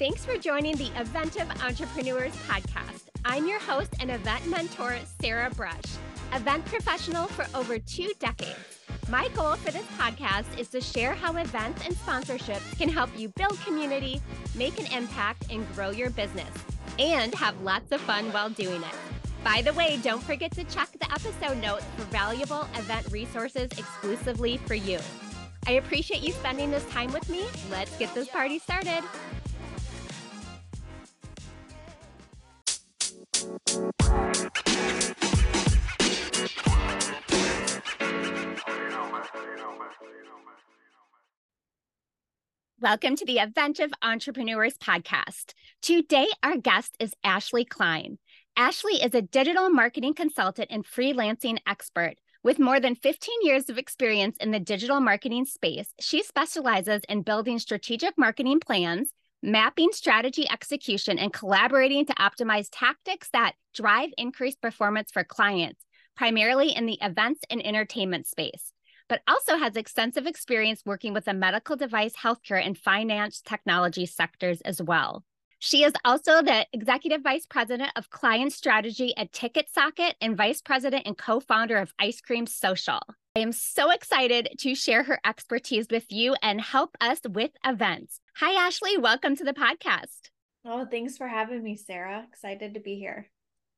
Thanks for joining the Eventive Entrepreneurs Podcast. I'm your host and event mentor, Sarah Brush, event professional for over two decades. My goal for this podcast is to share how events and sponsorships can help you build community, make an impact, and grow your business, and have lots of fun while doing it. By the way, don't forget to check the episode notes for valuable event resources exclusively for you. I appreciate you spending this time with me. Let's get this party started. Welcome to the Eventive Entrepreneurs Podcast. Today, our guest is Ashley Cline. Ashley is a digital marketing consultant and freelancing expert. With more than 15 years of experience in the digital marketing space, she specializes in building strategic marketing plans, mapping strategy execution, and collaborating to optimize tactics that drive increased performance for clients, primarily in the events and entertainment space, but also has extensive experience working with the medical device, healthcare, and finance technology sectors as well. She is also the Executive Vice President of Client Strategy at TicketSocket and Vice President and co founder of Ice Cream Social. I am so excited to share her expertise with you and help us with events. Hi, Ashley. Welcome to the podcast. Oh, thanks for having me, Sarah. Excited to be here.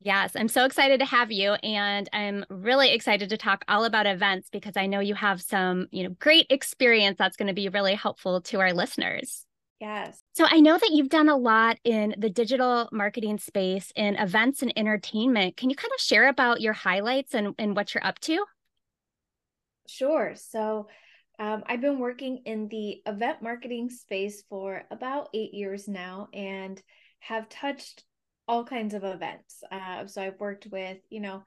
Yes, I'm so excited to have you and I'm really excited to talk all about events because I know you have some, you know, great experience that's going to be really helpful to our listeners. Yes. So I know that you've done a lot in the digital marketing space in events and entertainment. Can you kind of share about your highlights and, and what you're up to? Sure. So um, I've been working in the event marketing space for about eight years now and have touched all kinds of events. Uh, so I've worked with, you know,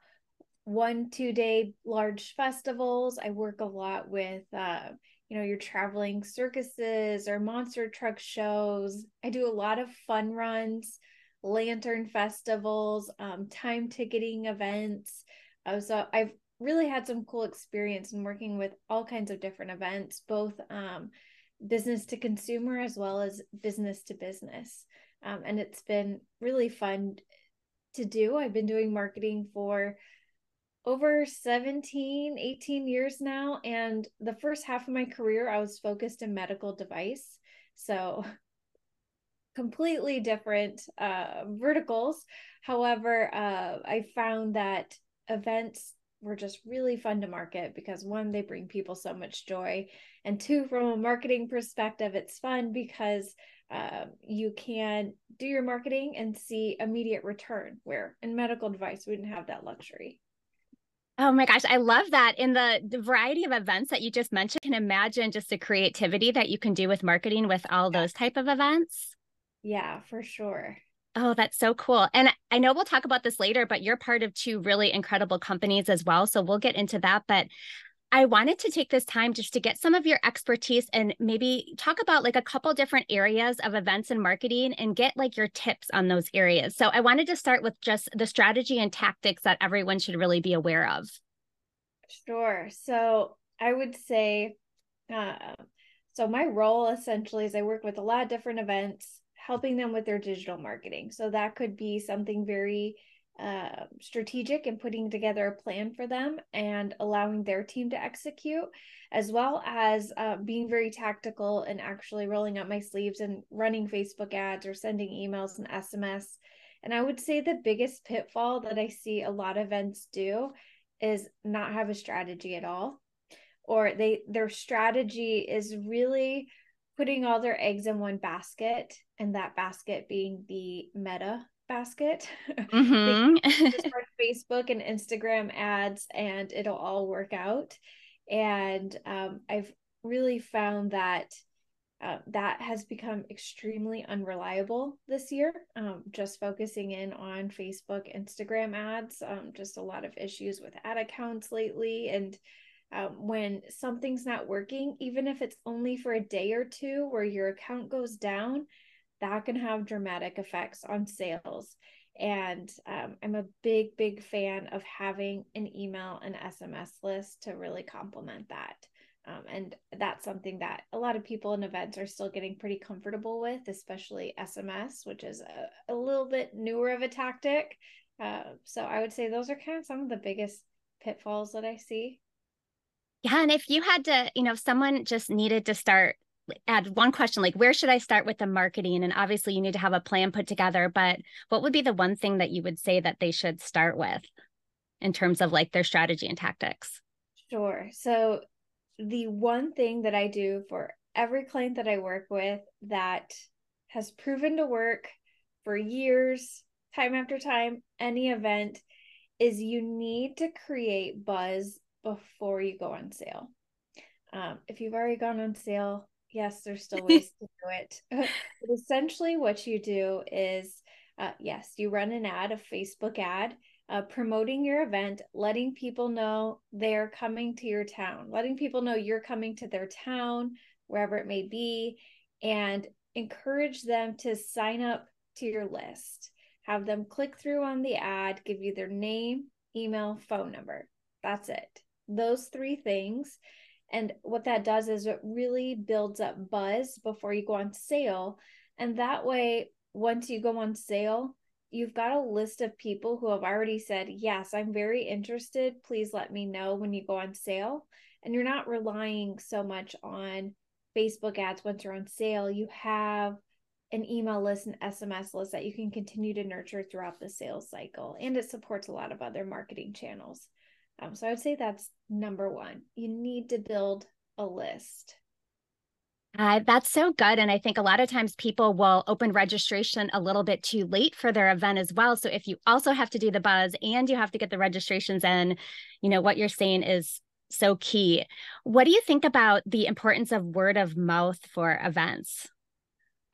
one, two day large festivals. I work a lot with, uh, you know, you're traveling circuses or monster truck shows. I do a lot of fun runs, lantern festivals, um, time ticketing events. Uh, so I've really had some cool experience in working with all kinds of different events, both um, business to consumer as well as business to business. Um, and it's been really fun to do. I've been doing marketing for over 17, 18 years now. And the first half of my career, I was focused in medical device. So completely different uh, verticals. However, uh, I found that events were just really fun to market because one, they bring people so much joy. And two, from a marketing perspective, it's fun because um, you can do your marketing and see immediate return, where in medical device, we didn't have that luxury. Oh my gosh, I love that. In the, the variety of events that you just mentioned, can imagine just the creativity that you can do with marketing with all those type of events. Yeah, for sure. Oh, that's so cool. And I know we'll talk about this later, but you're part of two really incredible companies as well. So we'll get into that. But I wanted to take this time just to get some of your expertise and maybe talk about like a couple different areas of events and marketing and get like your tips on those areas. So I wanted to start with just the strategy and tactics that everyone should really be aware of. Sure. So I would say, uh, so my role essentially is I work with a lot of different events, helping them with their digital marketing. So that could be something very uh, strategic and putting together a plan for them and allowing their team to execute, as well as uh, being very tactical and actually rolling up my sleeves and running Facebook ads or sending emails and SMS. And I would say the biggest pitfall that I see a lot of events do is not have a strategy at all or they their strategy is really putting all their eggs in one basket and that basket being the meta basket. Mm-hmm. just Facebook and Instagram ads, and it'll all work out. And um, I've really found that uh, that has become extremely unreliable this year. Um, just focusing in on Facebook, Instagram ads, um, just a lot of issues with ad accounts lately. And um, when something's not working, even if it's only for a day or two where your account goes down, that can have dramatic effects on sales. And um, I'm a big, big fan of having an email and SMS list to really complement that. Um, and that's something that a lot of people in events are still getting pretty comfortable with, especially SMS, which is a, a little bit newer of a tactic. Uh, so I would say those are kind of some of the biggest pitfalls that I see. Yeah. And if you had to, you know, if someone just needed to start, add one question like, where should I start with the marketing? And obviously, you need to have a plan put together, but what would be the one thing that you would say that they should start with in terms of like their strategy and tactics? Sure. So the one thing that I do for every client that I work with that has proven to work for years, time after time, any event, is you need to create buzz before you go on sale. Um, if you've already gone on sale, yes, there's still ways to do it. but essentially, what you do is, uh, yes, you run an ad, a Facebook ad, uh, promoting your event, letting people know they're coming to your town, letting people know you're coming to their town, wherever it may be, and encourage them to sign up to your list. Have them click through on the ad, give you their name, email, phone number. That's it. Those three things. And what that does is it really builds up buzz before you go on sale. And that way, once you go on sale, you've got a list of people who have already said, Yes, I'm very interested. Please let me know when you go on sale. And you're not relying so much on Facebook ads once you're on sale. You have an email list and SMS list that you can continue to nurture throughout the sales cycle. And it supports a lot of other marketing channels. Um, so I would say that's number one. You need to build a list. Uh, that's so good. And I think a lot of times people will open registration a little bit too late for their event as well. So if you also have to do the buzz and you have to get the registrations in, you know, what you're saying is so key. What do you think about the importance of word of mouth for events?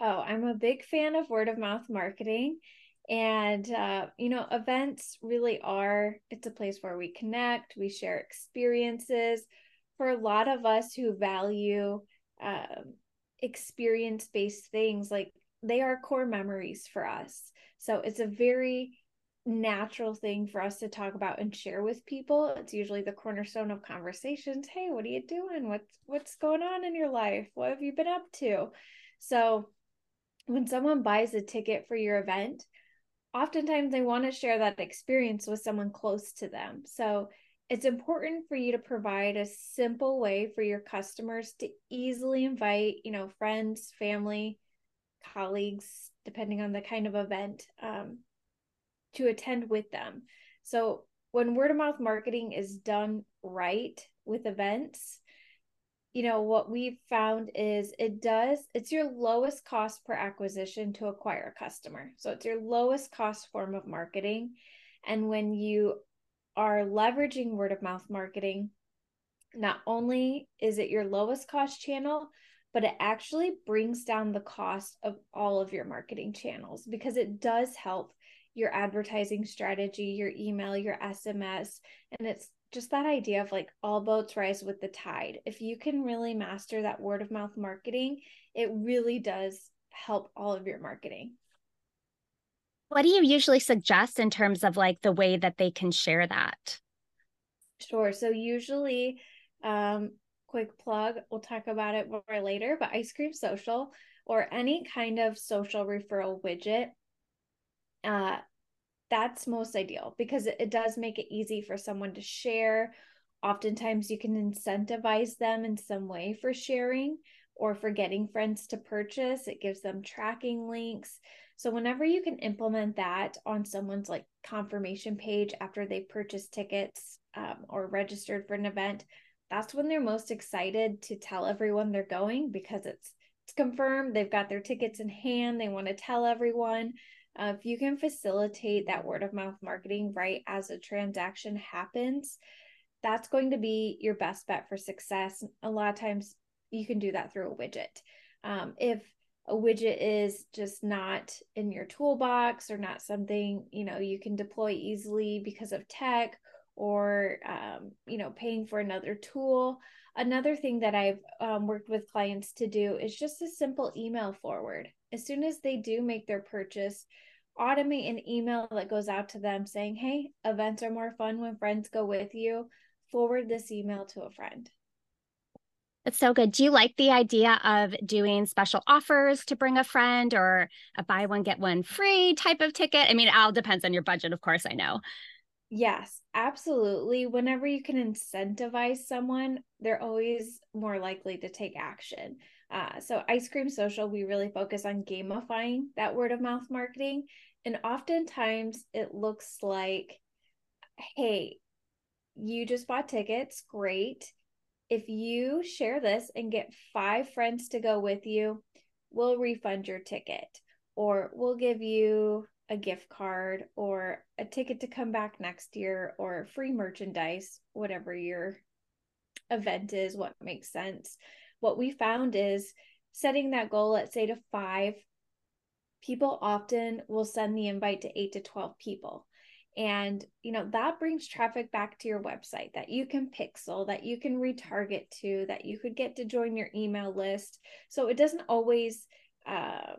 Oh, I'm a big fan of word of mouth marketing. And, uh, you know, events really are, it's a place where we connect, we share experiences. For a lot of us who value um, experience based things like they are core memories for us. So it's a very natural thing for us to talk about and share with people. It's usually the cornerstone of conversations. Hey what are you doing? What's what's going on in your life? What have you been up to? So when someone buys a ticket for your event oftentimes they want to share that experience with someone close to them so it's important for you to provide a simple way for your customers to easily invite, you know, friends, family, colleagues, depending on the kind of event, um, to attend with them. So when word of mouth marketing is done right with events, you know, what we've found is it does, it's your lowest cost per acquisition to acquire a customer. So it's your lowest cost form of marketing. And when you are leveraging word of mouth marketing, not only is it your lowest cost channel, but it actually brings down the cost of all of your marketing channels because it does help your advertising strategy, your email, your SMS. And it's just that idea of like all boats rise with the tide. If you can really master that word of mouth marketing, it really does help all of your marketing. What do you usually suggest in terms of like the way that they can share that? Sure. So usually, um, quick plug, we'll talk about it more later, but Ice Cream Social or any kind of social referral widget, uh, that's most ideal because it, it does make it easy for someone to share. Oftentimes, you can incentivize them in some way for sharing or for getting friends to purchase. It gives them tracking links. So whenever you can implement that on someone's like confirmation page after they purchased tickets um, or registered for an event, that's when they're most excited to tell everyone they're going because it's it's confirmed they've got their tickets in hand. They want to tell everyone. Uh, if you can facilitate that word of mouth marketing right as a transaction happens, that's going to be your best bet for success. A lot of times you can do that through a widget. Um, if a widget is just not in your toolbox or not something you know you can deploy easily because of tech or um, you know paying for another tool another thing that i've um, worked with clients to do is just a simple email forward as soon as they do make their purchase automate an email that goes out to them saying hey events are more fun when friends go with you forward this email to a friend That's so good. Do you like the idea of doing special offers to bring a friend or a buy one, get one free type of ticket? I mean, it all depends on your budget, of course, I know. Yes, absolutely. Whenever you can incentivize someone, they're always more likely to take action. Uh, so, Ice Cream Social, we really focus on gamifying that word of mouth marketing. And oftentimes it looks like, hey, you just bought tickets. Great if you share this and get five friends to go with you, we'll refund your ticket or we'll give you a gift card or a ticket to come back next year or free merchandise, whatever your event is, what makes sense. What we found is setting that goal, let's say to five, people often will send the invite to eight to 12 people. And you know that brings traffic back to your website that you can pixel that you can retarget to that you could get to join your email list. So it doesn't always uh,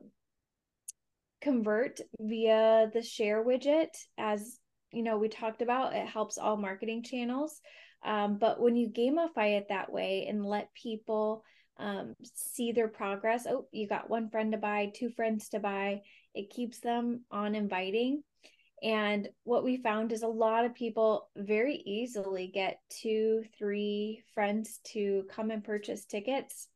convert via the share widget as you know we talked about it helps all marketing channels um, but when you gamify it that way and let people um, see their progress oh you got one friend to buy two friends to buy it keeps them on inviting and what we found is a lot of people very easily get two, three friends to come and purchase tickets.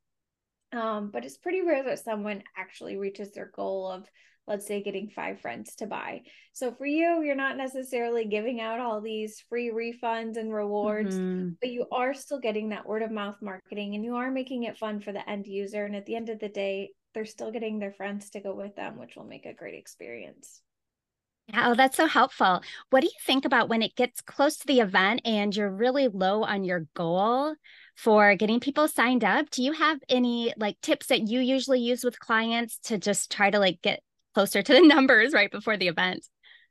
Um, but it's pretty rare that someone actually reaches their goal of, let's say, getting five friends to buy. So for you, you're not necessarily giving out all these free refunds and rewards, mm-hmm. but you are still getting that word of mouth marketing and you are making it fun for the end user. And at the end of the day, they're still getting their friends to go with them, which will make a great experience. Oh, that's so helpful. What do you think about when it gets close to the event and you're really low on your goal for getting people signed up? Do you have any like tips that you usually use with clients to just try to like get closer to the numbers right before the event?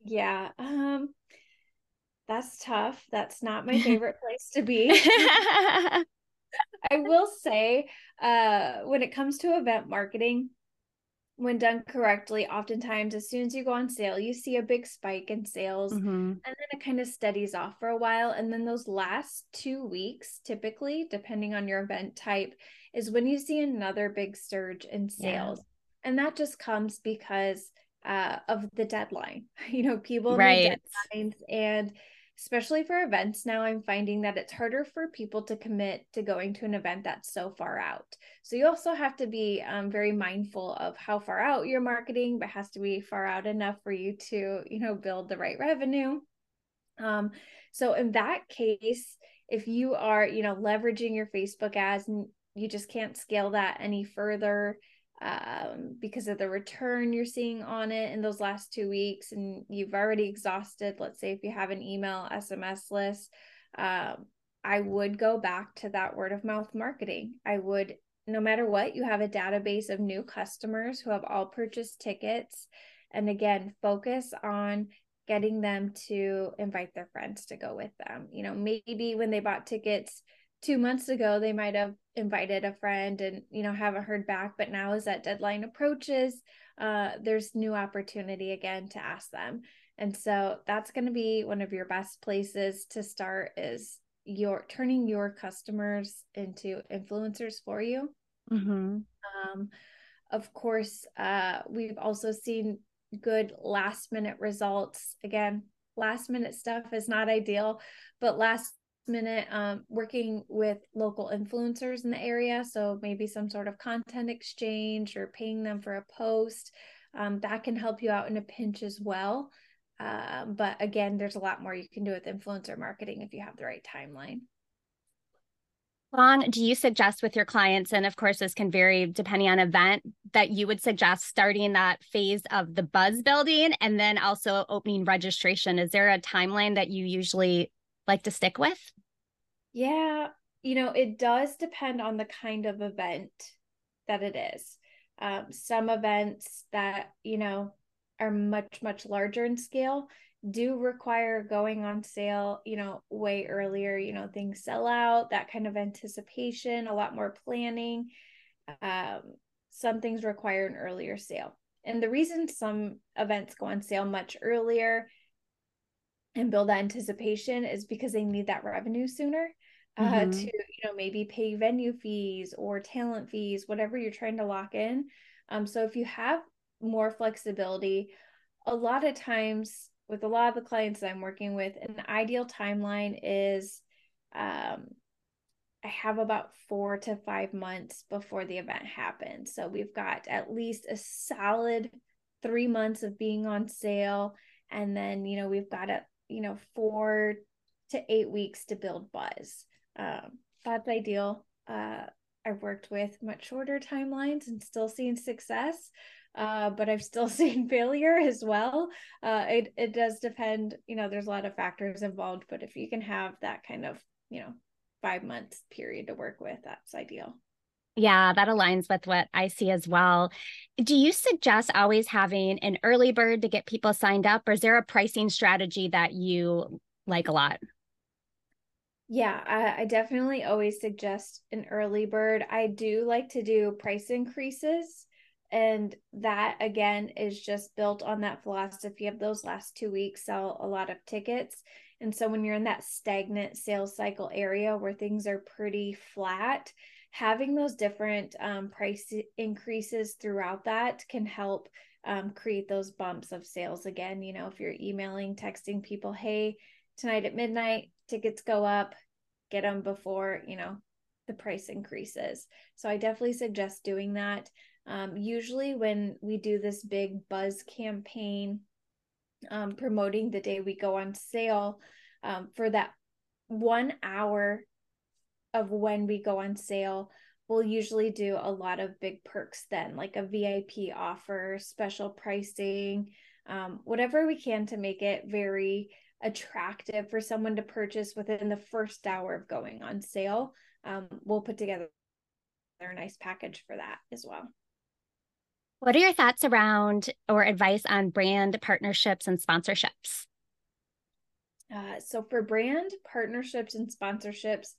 Yeah. Um that's tough. That's not my favorite place to be. I will say, uh, when it comes to event marketing, when done correctly, oftentimes as soon as you go on sale, you see a big spike in sales mm-hmm. and then it kind of steadies off for a while. And then those last two weeks, typically, depending on your event type, is when you see another big surge in sales. Yeah. And that just comes because uh, of the deadline. You know, people right. need deadlines and especially for events now i'm finding that it's harder for people to commit to going to an event that's so far out so you also have to be um, very mindful of how far out you're marketing but has to be far out enough for you to you know build the right revenue um, so in that case if you are you know leveraging your facebook ads and you just can't scale that any further um, because of the return you're seeing on it in those last two weeks, and you've already exhausted, let's say, if you have an email, SMS list, um, I would go back to that word of mouth marketing. I would, no matter what, you have a database of new customers who have all purchased tickets. And again, focus on getting them to invite their friends to go with them. You know, maybe when they bought tickets, two months ago they might have invited a friend and you know haven't heard back but now as that deadline approaches uh, there's new opportunity again to ask them. And so that's going to be one of your best places to start is your turning your customers into influencers for you. Mm-hmm. um, of course uh, we've also seen good last minute results. Again last minute stuff is not ideal but last minute um, working with local influencers in the area. So maybe some sort of content exchange or paying them for a post. Um, that can help you out in a pinch as well. Um, but again, there's a lot more you can do with influencer marketing if you have the right timeline. Long do you suggest with your clients, and of course, this can vary depending on event, that you would suggest starting that phase of the buzz building and then also opening registration? Is there a timeline that you usually like to stick with? Yeah, you know, it does depend on the kind of event that it is. Um, some events that, you know, are much, much larger in scale do require going on sale, you know, way earlier. You know, things sell out, that kind of anticipation, a lot more planning. Um, some things require an earlier sale. And the reason some events go on sale much earlier and build that anticipation is because they need that revenue sooner. uh, mm-hmm. to you know maybe pay venue fees or talent fees whatever you're trying to lock in um, so if you have more flexibility a lot of times with a lot of the clients that i'm working with an ideal timeline is um, i have about four to five months before the event happens so we've got at least a solid three months of being on sale and then you know we've got a you know four to eight weeks to build buzz. Um, that's ideal. Uh, i've worked with much shorter timelines and still seen success uh, but i've still seen failure as well. Uh, it, it does depend you know there's a lot of factors involved but if you can have that kind of you know five months period to work with that's ideal yeah, that aligns with what I see as well. Do you suggest always having an early bird to get people signed up, or is there a pricing strategy that you like a lot? Yeah, I, I definitely always suggest an early bird. I do like to do price increases. And that again is just built on that philosophy of those last two weeks sell a lot of tickets. And so when you're in that stagnant sales cycle area where things are pretty flat, having those different um, price increases throughout that can help um, create those bumps of sales again. You know, if you're emailing, texting people, hey, tonight at midnight, tickets go up, get them before, you know, the price increases. So I definitely suggest doing that. Um, usually, when we do this big buzz campaign um, promoting the day we go on sale, um, for that one hour of when we go on sale, we'll usually do a lot of big perks then, like a VIP offer, special pricing, um, whatever we can to make it very attractive for someone to purchase within the first hour of going on sale. Um, we'll put together a nice package for that as well. What are your thoughts around or advice on brand partnerships and sponsorships? Uh, so, for brand partnerships and sponsorships,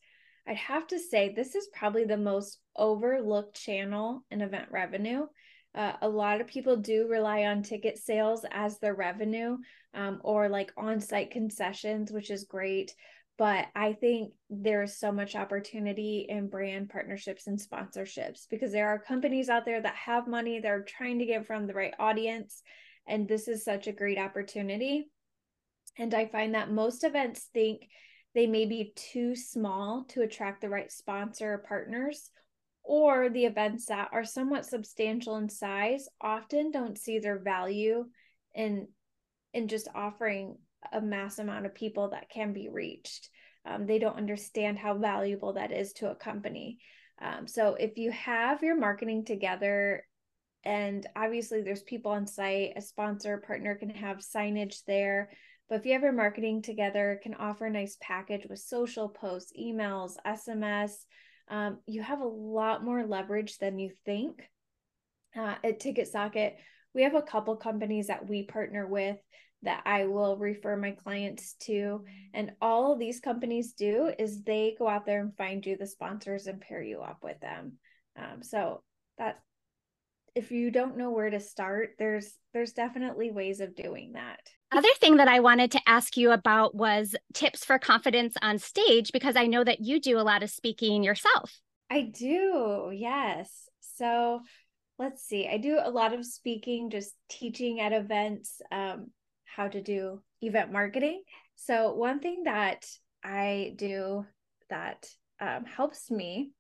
I'd have to say this is probably the most overlooked channel in event revenue. Uh, a lot of people do rely on ticket sales as their revenue um, or like on site concessions, which is great. But I think there's so much opportunity in brand partnerships and sponsorships because there are companies out there that have money, they're trying to get from the right audience. And this is such a great opportunity. And I find that most events think they may be too small to attract the right sponsor or partners, or the events that are somewhat substantial in size often don't see their value in in just offering a mass amount of people that can be reached. Um, they don't understand how valuable that is to a company. Um, so if you have your marketing together, and obviously there's people on site, a sponsor partner can have signage there. But if you have your marketing together, can offer a nice package with social posts, emails, SMS. Um, you have a lot more leverage than you think. Uh, at TicketSocket, we have a couple companies that we partner with that I will refer my clients to. And all these companies do is they go out there and find you the sponsors and pair you up with them. Um, so that if you don't know where to start, there's there's definitely ways of doing that. Other thing that I wanted to ask you about was tips for confidence on stage because I know that you do a lot of speaking yourself. I do. Yes. So, let's see. I do a lot of speaking, just teaching at events um, how to do event marketing. So, one thing that I do that um, helps me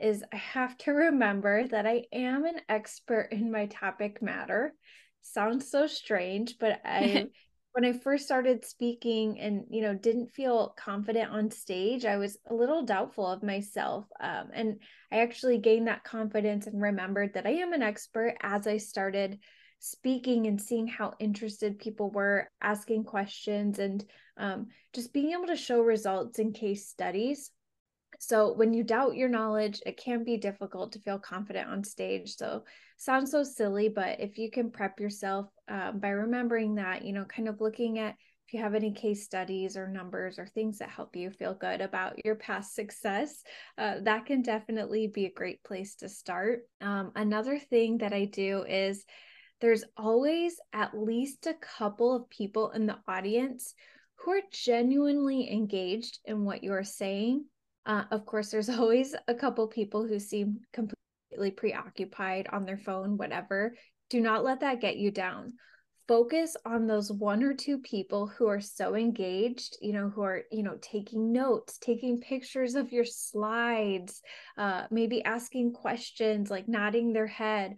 is I have to remember that I am an expert in my topic matter. Sounds so strange, but I when I first started speaking and you know didn't feel confident on stage, I was a little doubtful of myself. Um, and I actually gained that confidence and remembered that I am an expert as I started speaking and seeing how interested people were asking questions and um, just being able to show results in case studies so when you doubt your knowledge, it can be difficult to feel confident on stage. So sounds so silly, but if you can prep yourself um, by remembering that, you know, kind of looking at if you have any case studies or numbers or things that help you feel good about your past success, uh, that can definitely be a great place to start. Um, another thing that I do is there's always at least a couple of people in the audience who are genuinely engaged in what you're saying Uh, of course, there's always a couple people who seem completely preoccupied on their phone, whatever. Do not let that get you down. Focus on those one or two people who are so engaged, you know, who are, you know, taking notes, taking pictures of your slides, uh, maybe asking questions, like nodding their head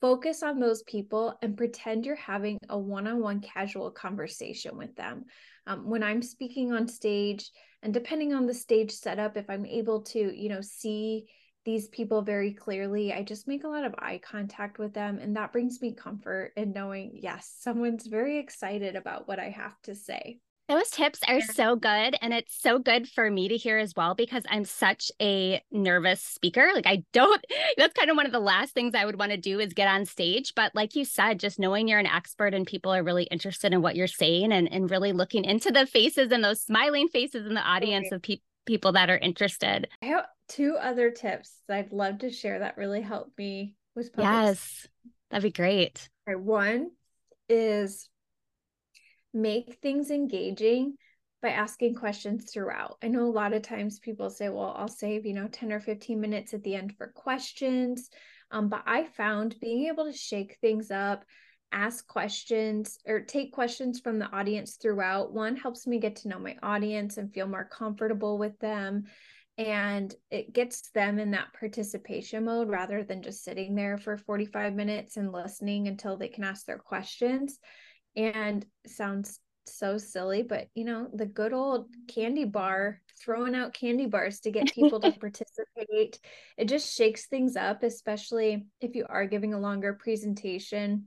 focus on those people and pretend you're having a one-on-one casual conversation with them. Um, when i'm speaking on stage and depending on the stage setup if i'm able to you know see these people very clearly i just make a lot of eye contact with them and that brings me comfort in knowing yes someone's very excited about what i have to say those tips are so good. And it's so good for me to hear as well because I'm such a nervous speaker. Like, I don't, that's kind of one of the last things I would want to do is get on stage. But like you said, just knowing you're an expert and people are really interested in what you're saying and, and really looking into the faces and those smiling faces in the audience of pe- people that are interested. I have two other tips that I'd love to share that really helped me with public Yes, that'd be great. Okay, one is make things engaging by asking questions throughout. I know a lot of times people say, well, I'll save, you know, 10 or 15 minutes at the end for questions. Um, but I found being able to shake things up, ask questions, or take questions from the audience throughout, one helps me get to know my audience and feel more comfortable with them. And it gets them in that participation mode rather than just sitting there for 45 minutes and listening until they can ask their questions and sounds so silly but you know the good old candy bar throwing out candy bars to get people to participate it just shakes things up especially if you are giving a longer presentation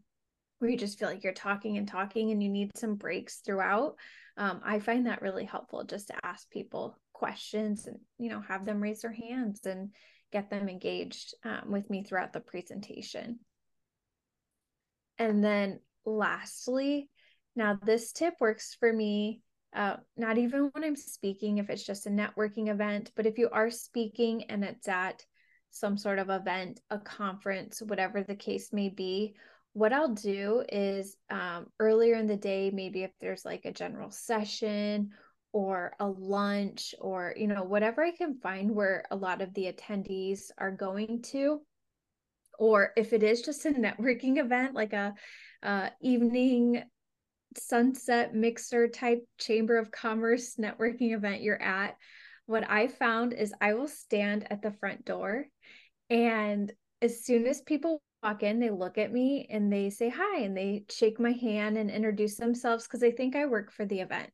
where you just feel like you're talking and talking and you need some breaks throughout. Um, i find that really helpful just to ask people questions and you know have them raise their hands and get them engaged um, with me throughout the presentation. And then lastly, now this tip works for me uh, not even when I'm speaking, if it's just a networking event, but if you are speaking and it's at some sort of event, a conference, whatever the case may be, what I'll do is um, earlier in the day, maybe if there's like a general session or a lunch or, you know, whatever I can find where a lot of the attendees are going to, or if it is just a networking event, like a uh, evening sunset mixer type chamber of commerce networking event you're at, what I found is I will stand at the front door and as soon as people walk in, they look at me and they say hi and they shake my hand and introduce themselves because they think I work for the event.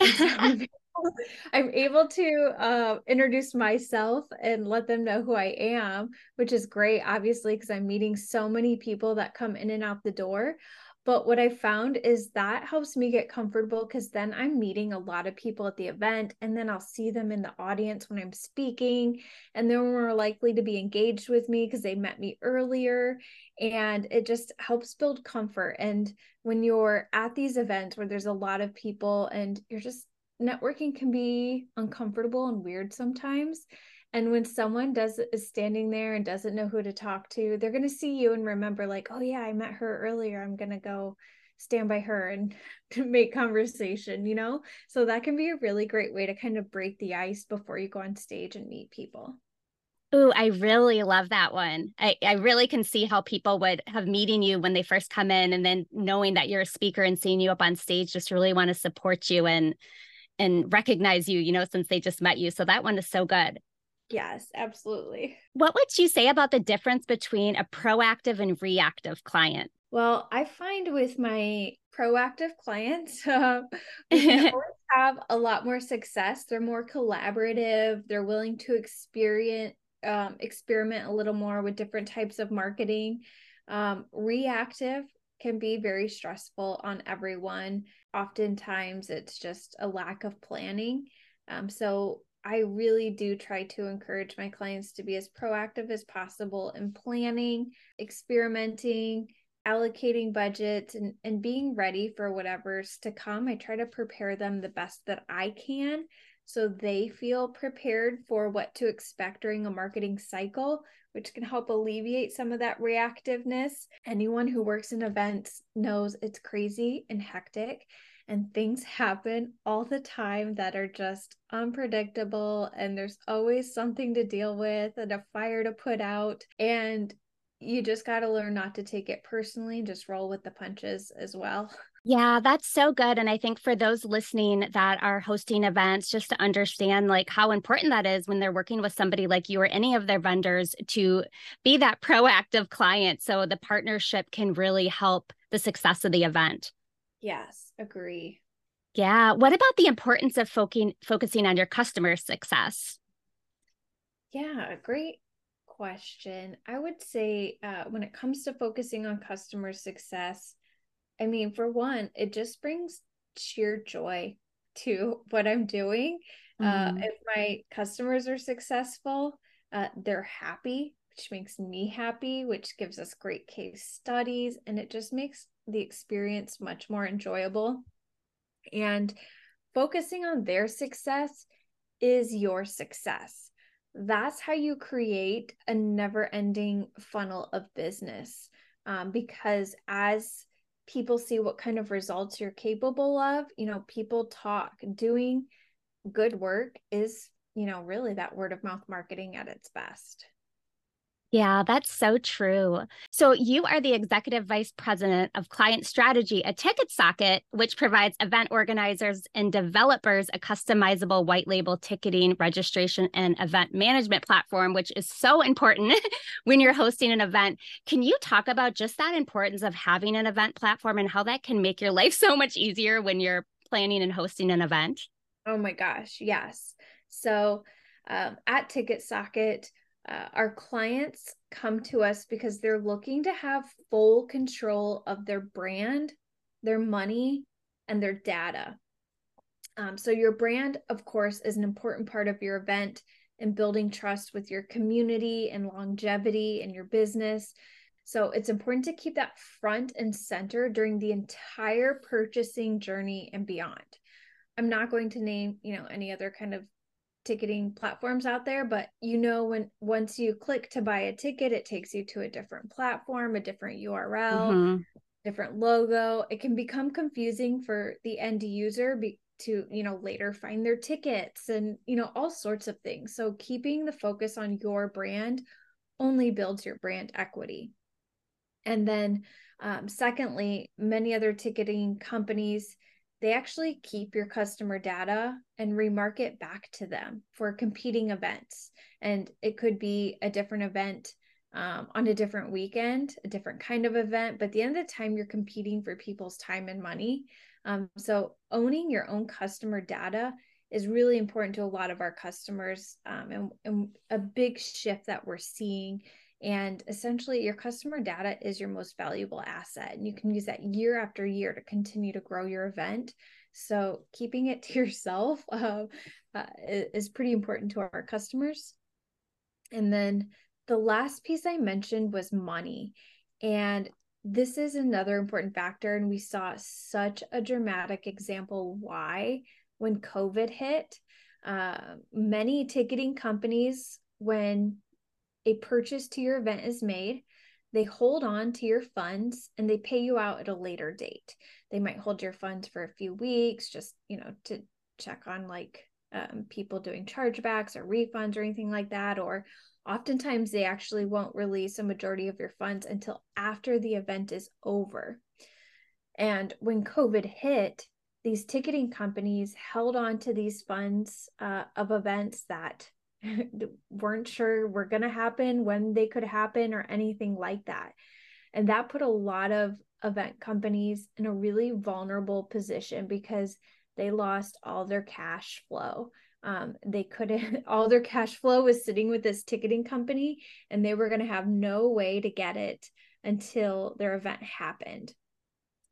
I'm able to uh, introduce myself and let them know who I am, which is great, obviously, because I'm meeting so many people that come in and out the door. But what I found is that helps me get comfortable because then I'm meeting a lot of people at the event and then I'll see them in the audience when I'm speaking and they're more likely to be engaged with me because they met me earlier. And it just helps build comfort. And when you're at these events where there's a lot of people and you're just networking can be uncomfortable and weird sometimes. And when someone does is standing there and doesn't know who to talk to, they're gonna see you and remember, like, oh yeah, I met her earlier. I'm gonna go stand by her and make conversation, you know? So that can be a really great way to kind of break the ice before you go on stage and meet people. Ooh, I really love that one. I, I really can see how people would have meeting you when they first come in and then knowing that you're a speaker and seeing you up on stage just really want to support you and and recognize you, you know, since they just met you. So that one is so good. Yes, absolutely. What would you say about the difference between a proactive and reactive client? Well, I find with my proactive clients, uh, we have a lot more success. They're more collaborative. They're willing to experience um, experiment a little more with different types of marketing. Um, reactive can be very stressful on everyone oftentimes it's just a lack of planning. Um, so I really do try to encourage my clients to be as proactive as possible in planning, experimenting, allocating budgets, and, and being ready for whatever's to come. I try to prepare them the best that I can so they feel prepared for what to expect during a marketing cycle, which can help alleviate some of that reactiveness. Anyone who works in events knows it's crazy and hectic. and things happen all the time that are just unpredictable and there's always something to deal with and a fire to put out and you just got to learn not to take it personally and just roll with the punches as well Yeah, that's so good. And I think for those listening that are hosting events, just to understand like how important that is when they're working with somebody like you or any of their vendors to be that proactive client. So the partnership can really help the success of the event. Yes, agree. Yeah. What about the importance of focusing focusing on your customer success? Yeah, a great question. I would say uh, when it comes to focusing on customer success, I mean, for one, it just brings sheer joy to what I'm doing. Uh, mm-hmm. Uh, if my customers are successful, uh, they're happy, which makes me happy, which gives us great case studies, and it just makes the experience much more enjoyable. And focusing on their success is your success. That's how you create a never ending funnel of business. Um, because as people see what kind of results you're capable of you know people talk doing good work is you know really that word of mouth marketing at its best yeah, that's so true. So, you are the executive vice president of client strategy at TicketSocket, which provides event organizers and developers a customizable white label ticketing, registration, and event management platform, which is so important when you're hosting an event. Can you talk about just that importance of having an event platform and how that can make your life so much easier when you're planning and hosting an event? Oh my gosh, yes. So, um, at TicketSocket, uh, our clients come to us because they're looking to have full control of their brand, their money, and their data. Um, so, your brand, of course, is an important part of your event and building trust with your community and longevity in your business. So, it's important to keep that front and center during the entire purchasing journey and beyond. I'm not going to name, you know, any other kind of ticketing platforms out there but you know when once you click to buy a ticket it takes you to a different platform a different url mm-hmm. different logo. It can become confusing for the end user be, to you know later find their tickets and you know all sorts of things. So keeping the focus on your brand only builds your brand equity. And then um, secondly many other ticketing companies they actually keep your customer data and remarket back to them for competing events. And it could be a different event um, on a different weekend, a different kind of event. But at the end of the time, you're competing for people's time and money. Um, so owning your own customer data is really important to a lot of our customers um, and, and a big shift that we're seeing and essentially, your customer data is your most valuable asset. And you can use that year after year to continue to grow your event. So, keeping it to yourself uh, uh, is pretty important to our customers. And then the last piece I mentioned was money. And this is another important factor. And we saw such a dramatic example why when COVID hit. Uh, many ticketing companies, when a purchase to your event is made, they hold on to your funds and they pay you out at a later date. They might hold your funds for a few weeks, just, you know, to check on like um, people doing chargebacks or refunds or anything like that. Or oftentimes they actually won't release a majority of your funds until after the event is over. And when COVID hit, these ticketing companies held on to these funds uh, of events that weren't sure were going to happen, when they could happen, or anything like that. And that put a lot of event companies in a really vulnerable position because they lost all their cash flow. Um, they couldn't, all their cash flow was sitting with this ticketing company, and they were going to have no way to get it until their event happened.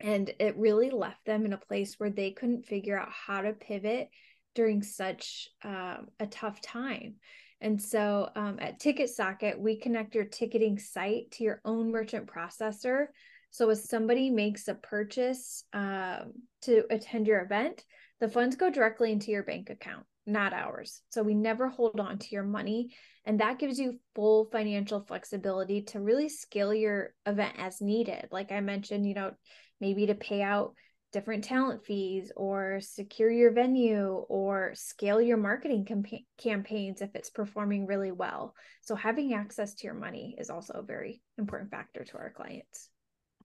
And it really left them in a place where they couldn't figure out how to pivot during such um, a tough time. And so um, at TicketSocket, we connect your ticketing site to your own merchant processor. So if somebody makes a purchase um, to attend your event, the funds go directly into your bank account, not ours. So we never hold on to your money. And that gives you full financial flexibility to really scale your event as needed. Like I mentioned, you know, maybe to pay out different talent fees or secure your venue or scale your marketing campa- campaigns if it's performing really well. So having access to your money is also a very important factor to our clients.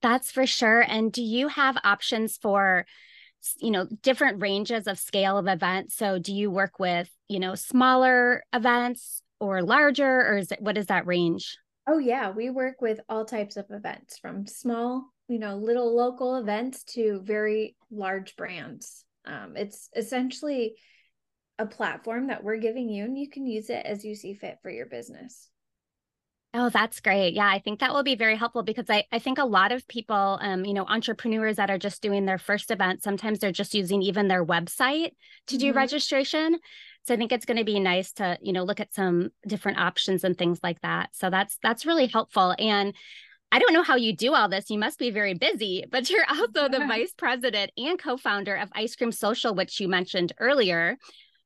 That's for sure. And do you have options for you know different ranges of scale of events so do you work with you know smaller events or larger or is it what is that range oh yeah we work with all types of events from small you know little local events to very large brands um, it's essentially a platform that we're giving you and you can use it as you see fit for your business Oh, that's great. Yeah, I think that will be very helpful because I, I think a lot of people, um, you know, entrepreneurs that are just doing their first event, sometimes they're just using even their website to mm-hmm. do registration. So I think it's going to be nice to, you know, look at some different options and things like that. So that's that's really helpful. And I don't know how you do all this. You must be very busy, but you're also the vice president and co-founder of Ice Cream Social, which you mentioned earlier,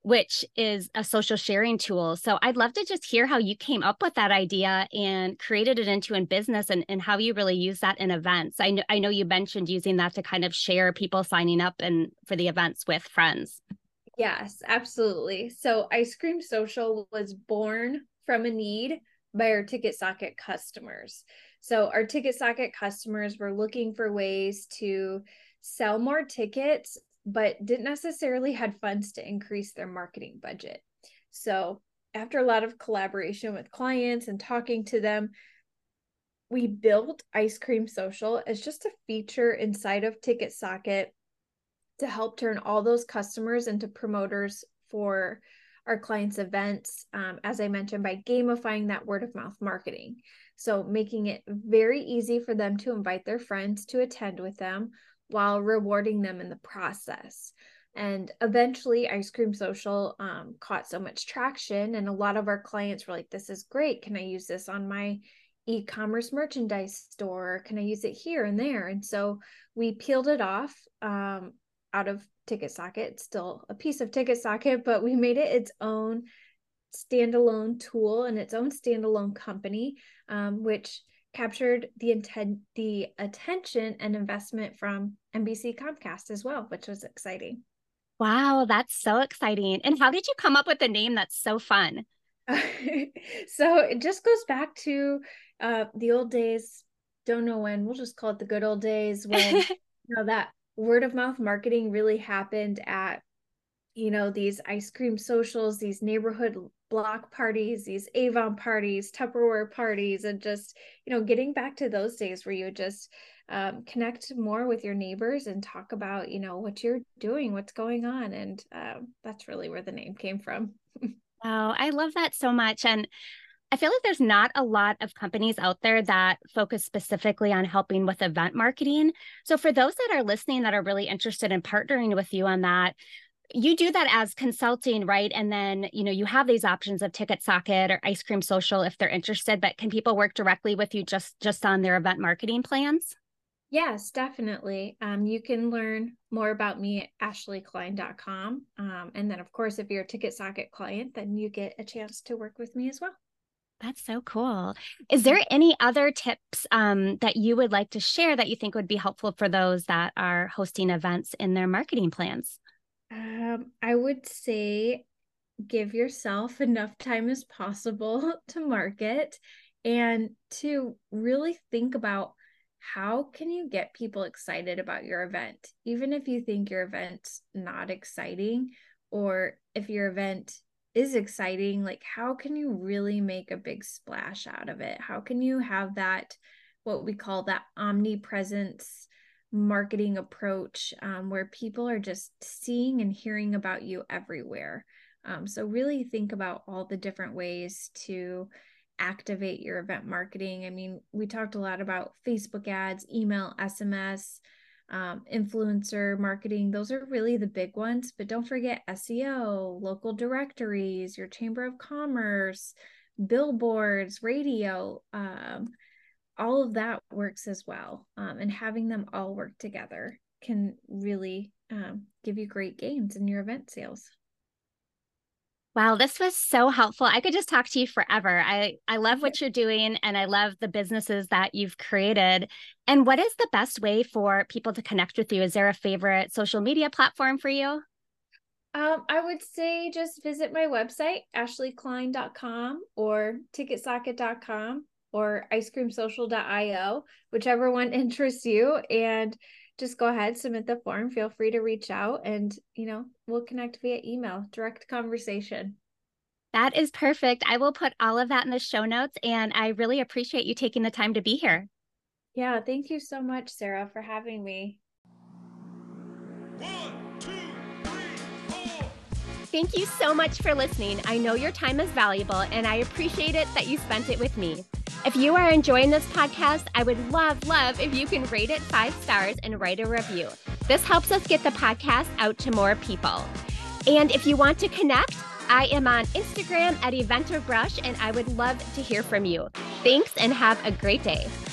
which is a social sharing tool. So I'd love to just hear how you came up with that idea and created it into a business and, and how you really use that in events. I know I know you mentioned using that to kind of share people signing up and for the events with friends. Yes, absolutely. So Ice Cream Social was born from a need by our TicketSocket customers. So our TicketSocket customers were looking for ways to sell more tickets, but didn't necessarily had funds to increase their marketing budget. So after a lot of collaboration with clients and talking to them, we built Ice Cream Social as just a feature inside of TicketSocket to help turn all those customers into promoters for our clients' events, um, as I mentioned, by gamifying that word of mouth marketing. So, making it very easy for them to invite their friends to attend with them while rewarding them in the process. And eventually, Ice Cream Social um, caught so much traction, and a lot of our clients were like, This is great. Can I use this on my e commerce merchandise store? Can I use it here and there? And so we peeled it off um, out of TicketSocket. It's still a piece of TicketSocket, but we made it its own standalone tool and its own standalone company, um, which captured the intent, the attention and investment from NBC Comcast as well, which was exciting. Wow, that's so exciting! And how did you come up with a name that's so fun? so it just goes back to uh, the old days. Don't know when. We'll just call it the good old days when you know that word of mouth marketing really happened at you know these ice cream socials these neighborhood block parties these avon parties tupperware parties and just you know getting back to those days where you just um, connect more with your neighbors and talk about you know what you're doing what's going on and uh, that's really where the name came from oh i love that so much and I feel like there's not a lot of companies out there that focus specifically on helping with event marketing. So, for those that are listening that are really interested in partnering with you on that, you do that as consulting, right? And then, you know, you have these options of TicketSocket or Ice Cream Social if they're interested, but can people work directly with you just just on their event marketing plans? Yes, definitely. Um, you can learn more about me at ashleyncline.com. Um, and then, of course, if you're a TicketSocket client, then you get a chance to work with me as well. That's so cool. Is there any other tips um, that you would like to share that you think would be helpful for those that are hosting events in their marketing plans? Um, I would say give yourself enough time as possible to market and to really think about how can you get people excited about your event? Even if you think your event's not exciting or if your event is exciting like how can you really make a big splash out of it? How can you have that what we call that omnipresence marketing approach um, where people are just seeing and hearing about you everywhere um, so really think about all the different ways to activate your event marketing i mean we talked a lot about facebook ads email sms um, influencer marketing. Those are really the big ones. But don't forget SEO, local directories, your Chamber of Commerce, billboards, radio. Um, all of that works as well. Um, and having them all work together can really um, give you great gains in your event sales. Wow, this was so helpful. I could just talk to you forever. I I love what you're doing and I love the businesses that you've created. And what is the best way for people to connect with you? Is there a favorite social media platform for you? Um, I would say just visit my website, ashleyncline.com or ticketsocket.com or icecreamsocial.io, whichever one interests you. And just go ahead, submit the form. Feel free to reach out and, you know, we'll connect via email, direct conversation. That is perfect. I will put all of that in the show notes. And I really appreciate you taking the time to be here. Yeah, thank you so much, Sarah, for having me. One, two, three, four. Thank you so much for listening. I know your time is valuable, and I appreciate it that you spent it with me. If you are enjoying this podcast, I would love, love if you can rate it five stars and write a review. This helps us get the podcast out to more people. And if you want to connect, I am on Instagram at Eventive Brush, and I would love to hear from you. Thanks and have a great day.